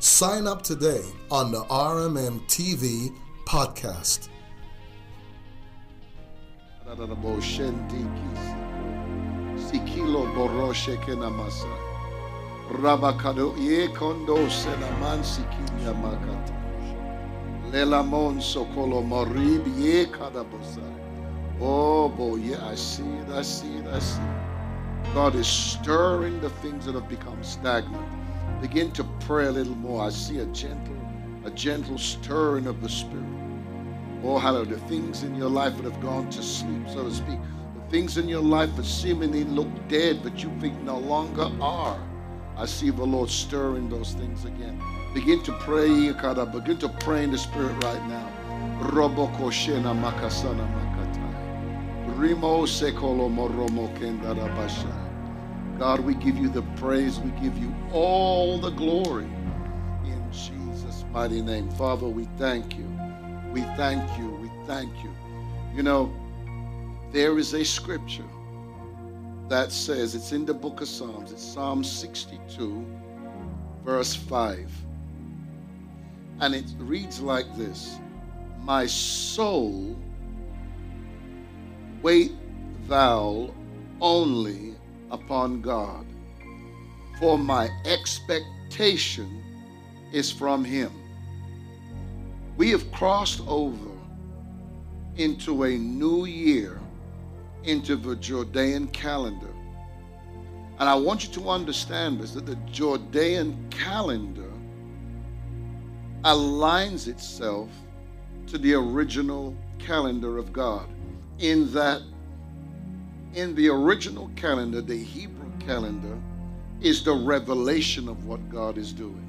Sign up today on the RMM TV podcast. Ye. Oh boy, yeah, I see it, I see it, I see it. God is stirring the things that have become stagnant. Begin to pray a little more. I see a gentle, a gentle stirring of the Spirit. Oh, hallelujah. The things in your life that have gone to sleep, so to speak. The things in your life that seemingly look dead, but you think no longer are. I see the Lord stirring those things again. Begin to pray, begin to pray in the Spirit right now. Roboko shena makasana makatai. Rimo sekolo moromo kendara basha. God, we give you the praise. We give you all the glory in Jesus' mighty name. Father, we thank you. We thank you. We thank you. You know, there is a scripture that says, it's in the book of Psalms, it's Psalm 62, verse 5. And it reads like this My soul, wait thou only upon God, for my expectation is from Him. We have crossed over into a new year, into the Judean calendar. And I want you to understand this that the Judean calendar aligns itself to the original calendar of God in that in the original calendar, the Hebrew calendar, is the revelation of what God is doing.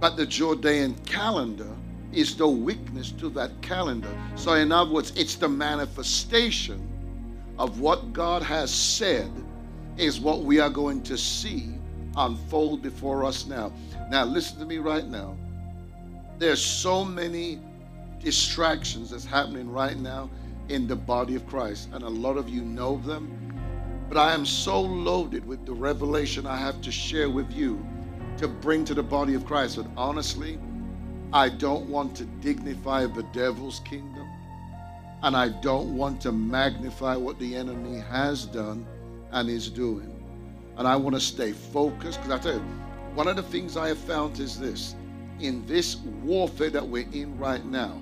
But the Judean calendar is the weakness to that calendar. So, in other words, it's the manifestation of what God has said, is what we are going to see unfold before us now. Now, listen to me right now. There's so many distractions that's happening right now in the body of Christ. And a lot of you know them. But I am so loaded with the revelation I have to share with you to bring to the body of Christ. But honestly, I don't want to dignify the devil's kingdom. And I don't want to magnify what the enemy has done and is doing. And I want to stay focused because I tell you, one of the things I have found is this in this warfare that we're in right now,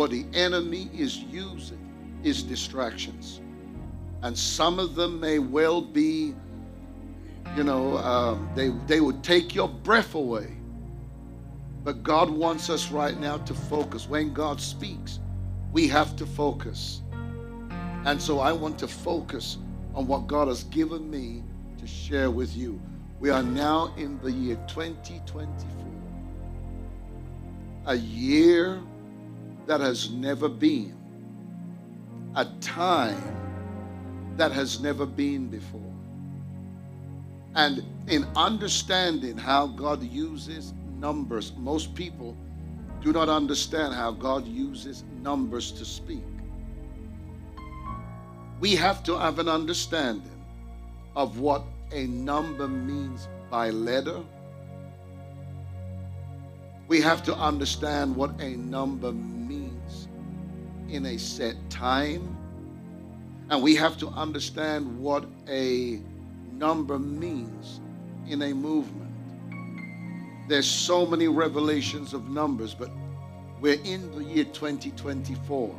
what the enemy is using is distractions. And some of them may well be, you know, um, they, they would take your breath away. But God wants us right now to focus. When God speaks, we have to focus. And so I want to focus on what God has given me to share with you. We are now in the year 2024, a year that has never been a time that has never been before. And in understanding how God uses numbers, most people do not understand how God uses numbers to speak. We have to have an understanding of what a number means by letter. We have to understand what a number means in a set time. And we have to understand what a number means in a movement. There's so many revelations of numbers, but we're in the year 2024.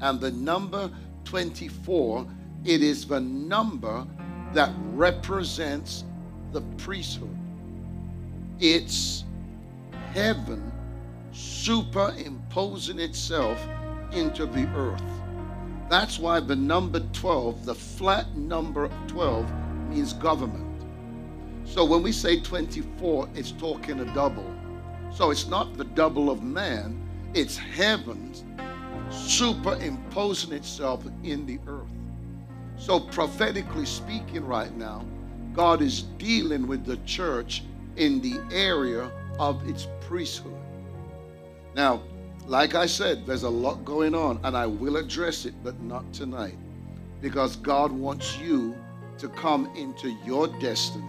And the number 24, it is the number that represents the priesthood. It's heaven superimposing itself into the earth. That's why the number 12, the flat number 12, means government. So when we say 24, it's talking a double. So it's not the double of man, it's heavens superimposing itself in the earth. So, prophetically speaking, right now, God is dealing with the church in the area of its priesthood. Now, like I said, there's a lot going on, and I will address it, but not tonight. Because God wants you to come into your destiny.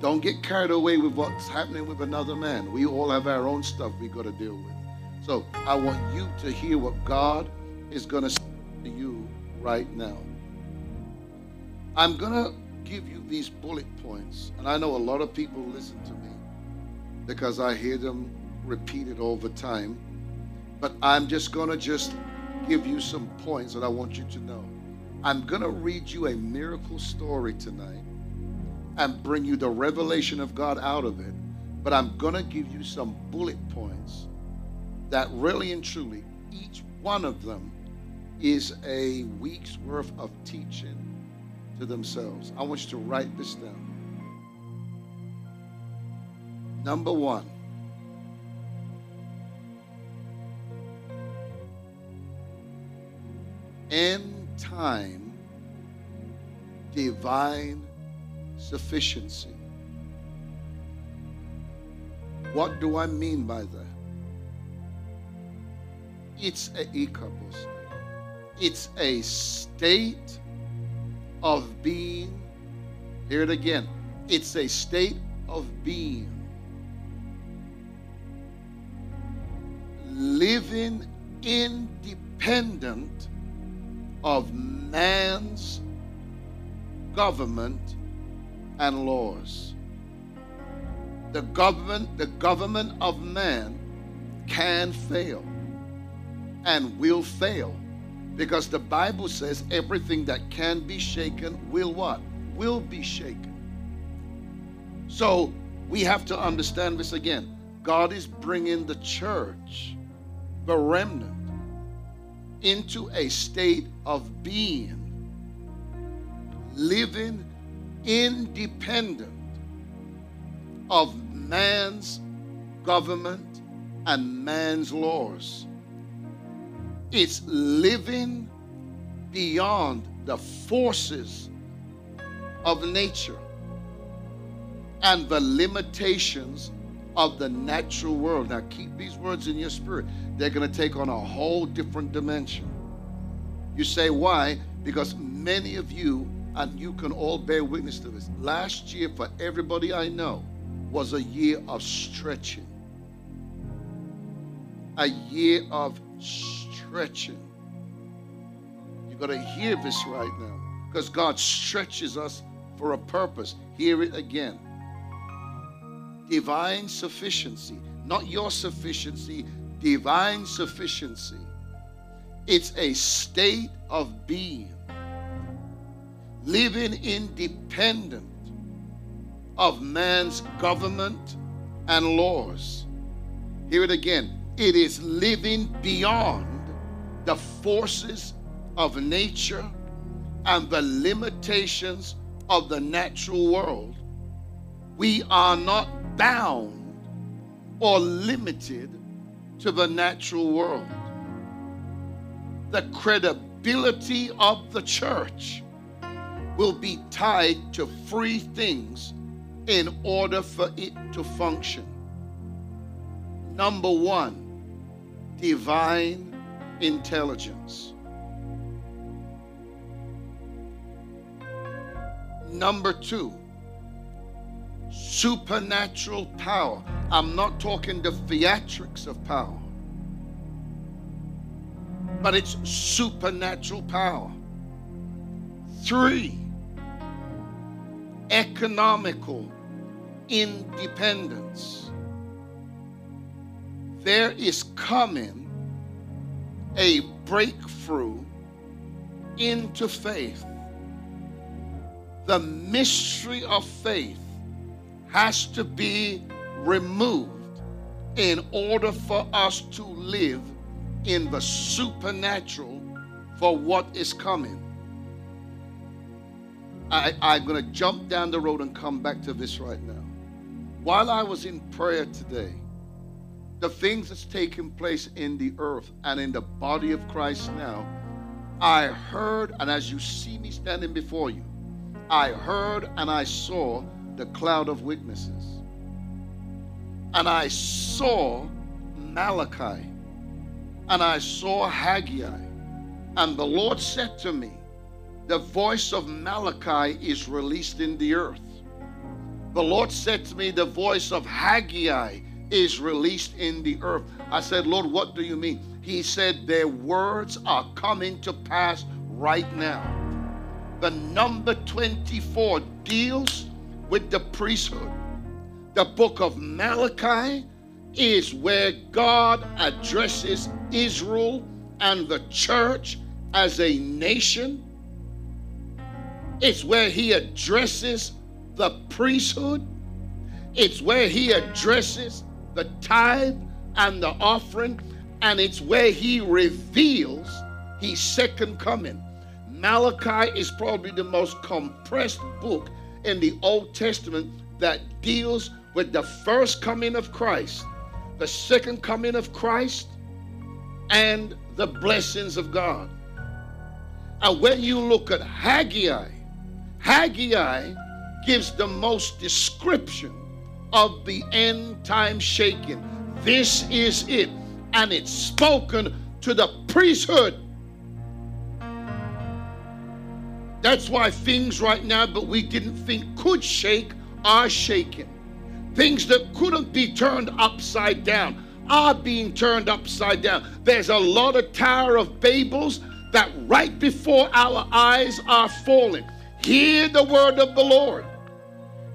Don't get carried away with what's happening with another man. We all have our own stuff we got to deal with. So I want you to hear what God is going to say to you right now. I'm going to give you these bullet points, and I know a lot of people listen to me because I hear them repeated all the time. But I'm just going to just give you some points that I want you to know. I'm going to read you a miracle story tonight and bring you the revelation of God out of it. But I'm going to give you some bullet points that really and truly, each one of them is a week's worth of teaching to themselves. I want you to write this down. Number one, end time divine sufficiency. What do I mean by that? It's a ikabos. It's a state of being. Hear it again. It's a state of being. Living independent of man's government and laws. The government, the government of man can fail and will fail because the Bible says everything that can be shaken will what? Will be shaken. So we have to understand this again. God is bringing the church, the remnant, into a state of being, living independent of man's government and man's laws. It's living beyond the forces of nature and the limitations of the natural world. Now, keep these words in your spirit. They're going to take on a whole different dimension. You say, why? Because many of you, and you can all bear witness to this, last year, for everybody I know, was a year of stretching, a year of stretching. You got to hear this right now because God stretches us for a purpose. Hear it again divine sufficiency, not your sufficiency, divine sufficiency. It's a state of being, living independent of man's government and laws. Hear it again. It is living beyond the forces of nature and the limitations of the natural world. We are not bound or limited to the natural world. The credibility of the church will be tied to three things in order for it to function. Number one, divine intelligence. Number two, supernatural power. I'm not talking the theatrics of power, but it's supernatural power. Three, economical independence. There is coming a breakthrough into faith. The mystery of faith has to be removed in order for us to live in the supernatural for what is coming. I, I'm going to jump down the road and come back to this right now. While I was in prayer today, the things that's taking place in the earth and in the body of Christ now, I heard, and as you see me standing before you, I heard and I saw the cloud of witnesses. And I saw Malachi. And I saw Haggai. And the Lord said to me, The voice of Malachi is released in the earth. The Lord said to me, The voice of Haggai is released in the earth. I said, Lord, what do you mean? He said, Their words are coming to pass right now. The number 24 deals with the priesthood. The book of Malachi is where God addresses Israel and the church as a nation. It's where he addresses the priesthood. It's where he addresses the tithe and the offering. And it's where he reveals his second coming. Malachi is probably the most compressed book in the Old Testament that deals with the first coming of Christ, the second coming of Christ, and the blessings of God. And when you look at Haggai, Haggai gives the most description of the end time shaking. This is it. And it's spoken to the priesthood. That's why things right now, but we didn't think could shake, are shaking. Things that couldn't be turned upside down are being turned upside down. There's a lot of Tower of Babels that right before our eyes are falling. Hear the word of the Lord.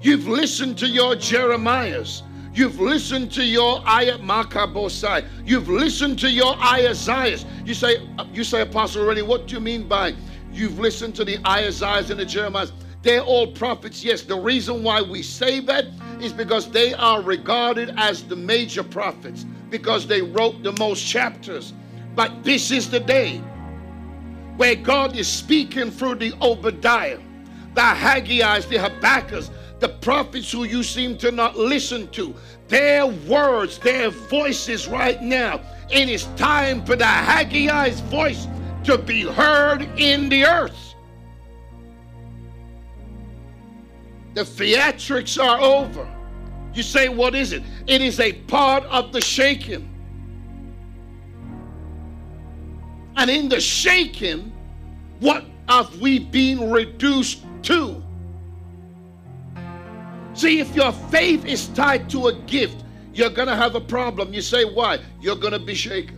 You've listened to your Jeremiahs. You've listened to your Ayat Makabosai. You've listened to your Isaiahs. You say, you say, Apostle already, what do you mean by you've listened to the Isaiahs and the Jeremiahs? They're all prophets. Yes, the reason why we say that is because they are regarded as the major prophets because they wrote the most chapters. But this is the day where God is speaking through the Obadiah, the Haggai's, the Habakkuk's, the prophets who you seem to not listen to. Their words, their voices right now. It is time for the Haggai's voice to be heard in the earth. The theatrics are over. You say, what is it? It is a part of the shaking. And in the shaking, what have we been reduced to? See, if your faith is tied to a gift, you're going to have a problem. You say, why? You're going to be shaken.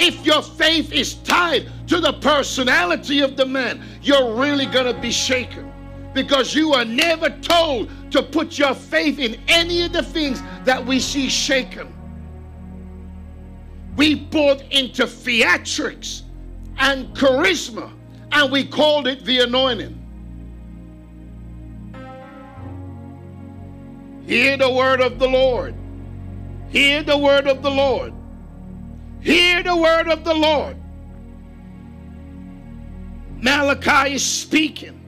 If your faith is tied to the personality of the man, you're really going to be shaken because you are never told to put your faith in any of the things that we see shaken. We bought into theatrics and charisma and we called it the anointing. Hear the word of the Lord. Hear the word of the Lord. Hear the word of the Lord. Malachi is speaking.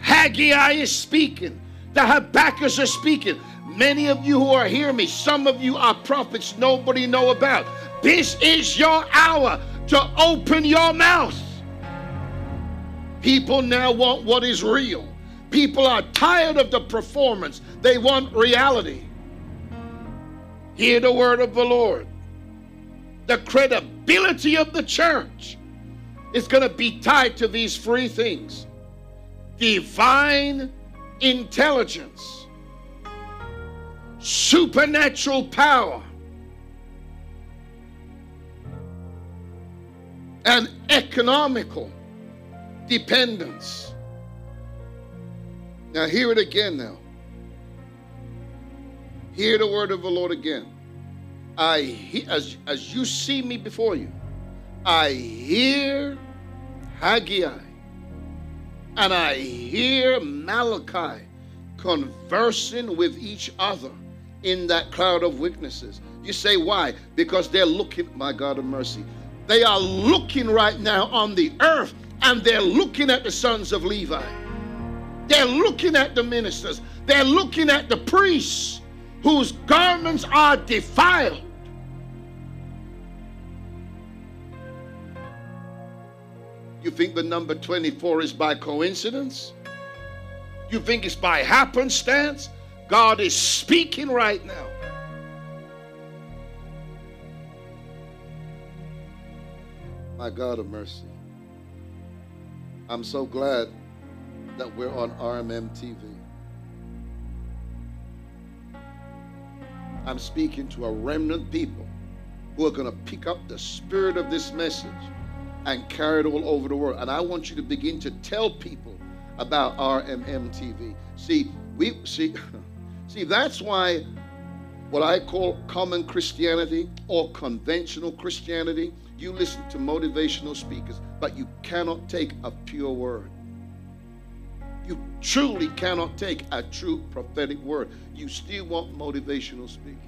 Haggai is speaking. The Habakkuk's are speaking. Many of you who are hearing me, some of you are prophets nobody know about. This is your hour to open your mouth. People now want what is real. People are tired of the performance, they want reality. Hear the word of the Lord. The credibility of the church is going to be tied to these three things divine intelligence, supernatural power, and economical dependence. Now, hear it again now. Hear the word of the Lord again. I he, as, as you see me before you, I hear Haggai and I hear Malachi conversing with each other in that cloud of witnesses. You say, why? Because they're looking, my God of mercy, they are looking right now on the earth and they're looking at the sons of Levi. They're looking at the ministers. They're looking at the priests whose garments are defiled. You think the number 24 is by coincidence? You think it's by happenstance? God is speaking right now. My God of mercy. I'm so glad that we're on RMM TV. I'm speaking to a remnant people who are going to pick up the spirit of this message and carry it all over the world. And I want you to begin to tell people about RMM TV. See, we see see that's why what I call common Christianity or conventional Christianity, you listen to motivational speakers, but you cannot take a pure word. You truly cannot take a true prophetic word. You still want motivational speaking.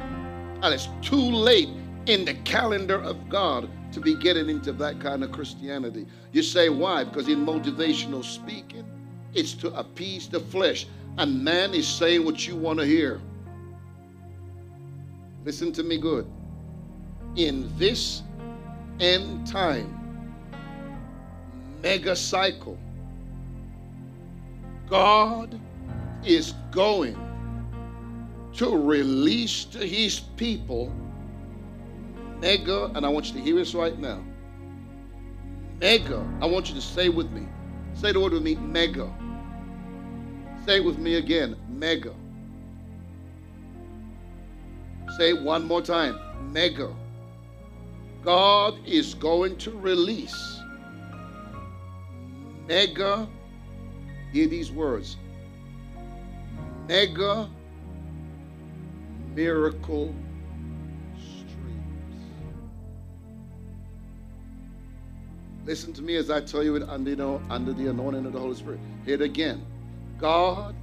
And it's too late in the calendar of God to be getting into that kind of Christianity. You say, why? Because in motivational speaking, it's to appease the flesh. And man is saying what you want to hear. Listen to me good. In this end time mega cycle, God is going to release to his people mega, and I want you to hear this right now. Mega. I want you to say with me. Say the word with me, mega. Say it with me again, mega. Say one more time, mega. God is going to release mega Hear these words mega miracle Listen to me as I tell you it under, you know, under the anointing of the Holy Spirit. Hear it again. God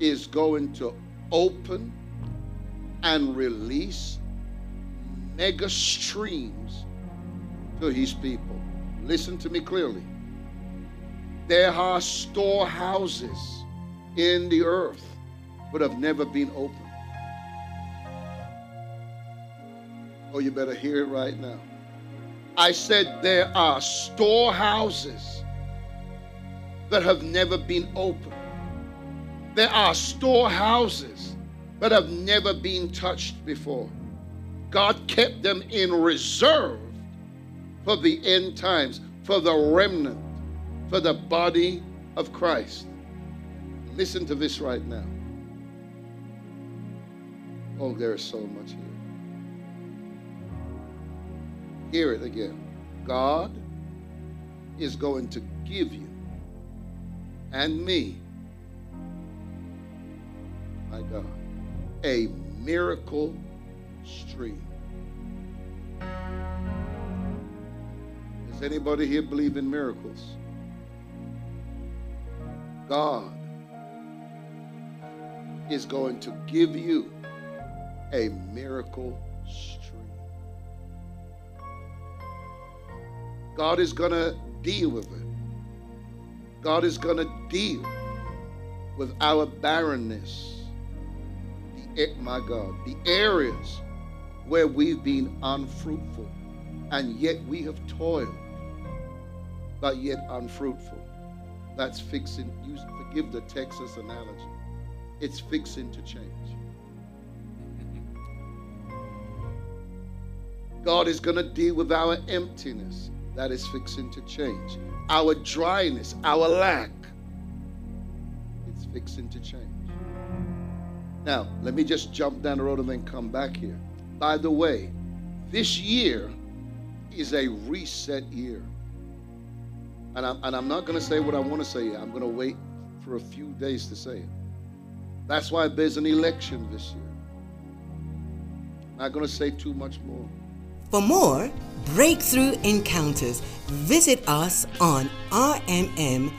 is going to open and release mega streams to his people. Listen to me clearly. There are storehouses in the earth but have never been opened. Oh, you better hear it right now. I said there are storehouses that have never been opened. There are storehouses that have never been touched before. God kept them in reserve for the end times, for the remnant for the body of Christ. Listen to this right now. Oh, there is so much here. Hear it again. God is going to give you and me, my God, a miracle stream. Does anybody here believe in miracles? God is going to give you a miracle stream. God is going to deal with it. God is going to deal with our barrenness. The, eh, my God, the areas where we've been unfruitful and yet we have toiled, but yet unfruitful that's fixing, you forgive the Texas analogy, it's fixing to change. God is going to deal with our emptiness. That is fixing to change. Our dryness, our lack, it's fixing to change. Now, let me just jump down the road and then come back here. By the way, this year is a reset year. And I'm, and I'm not going to say what I want to say. I'm going to wait for a few days to say it. That's why there's an election this year. I'm not going to say too much more. For more breakthrough encounters, visit us on rmm.live.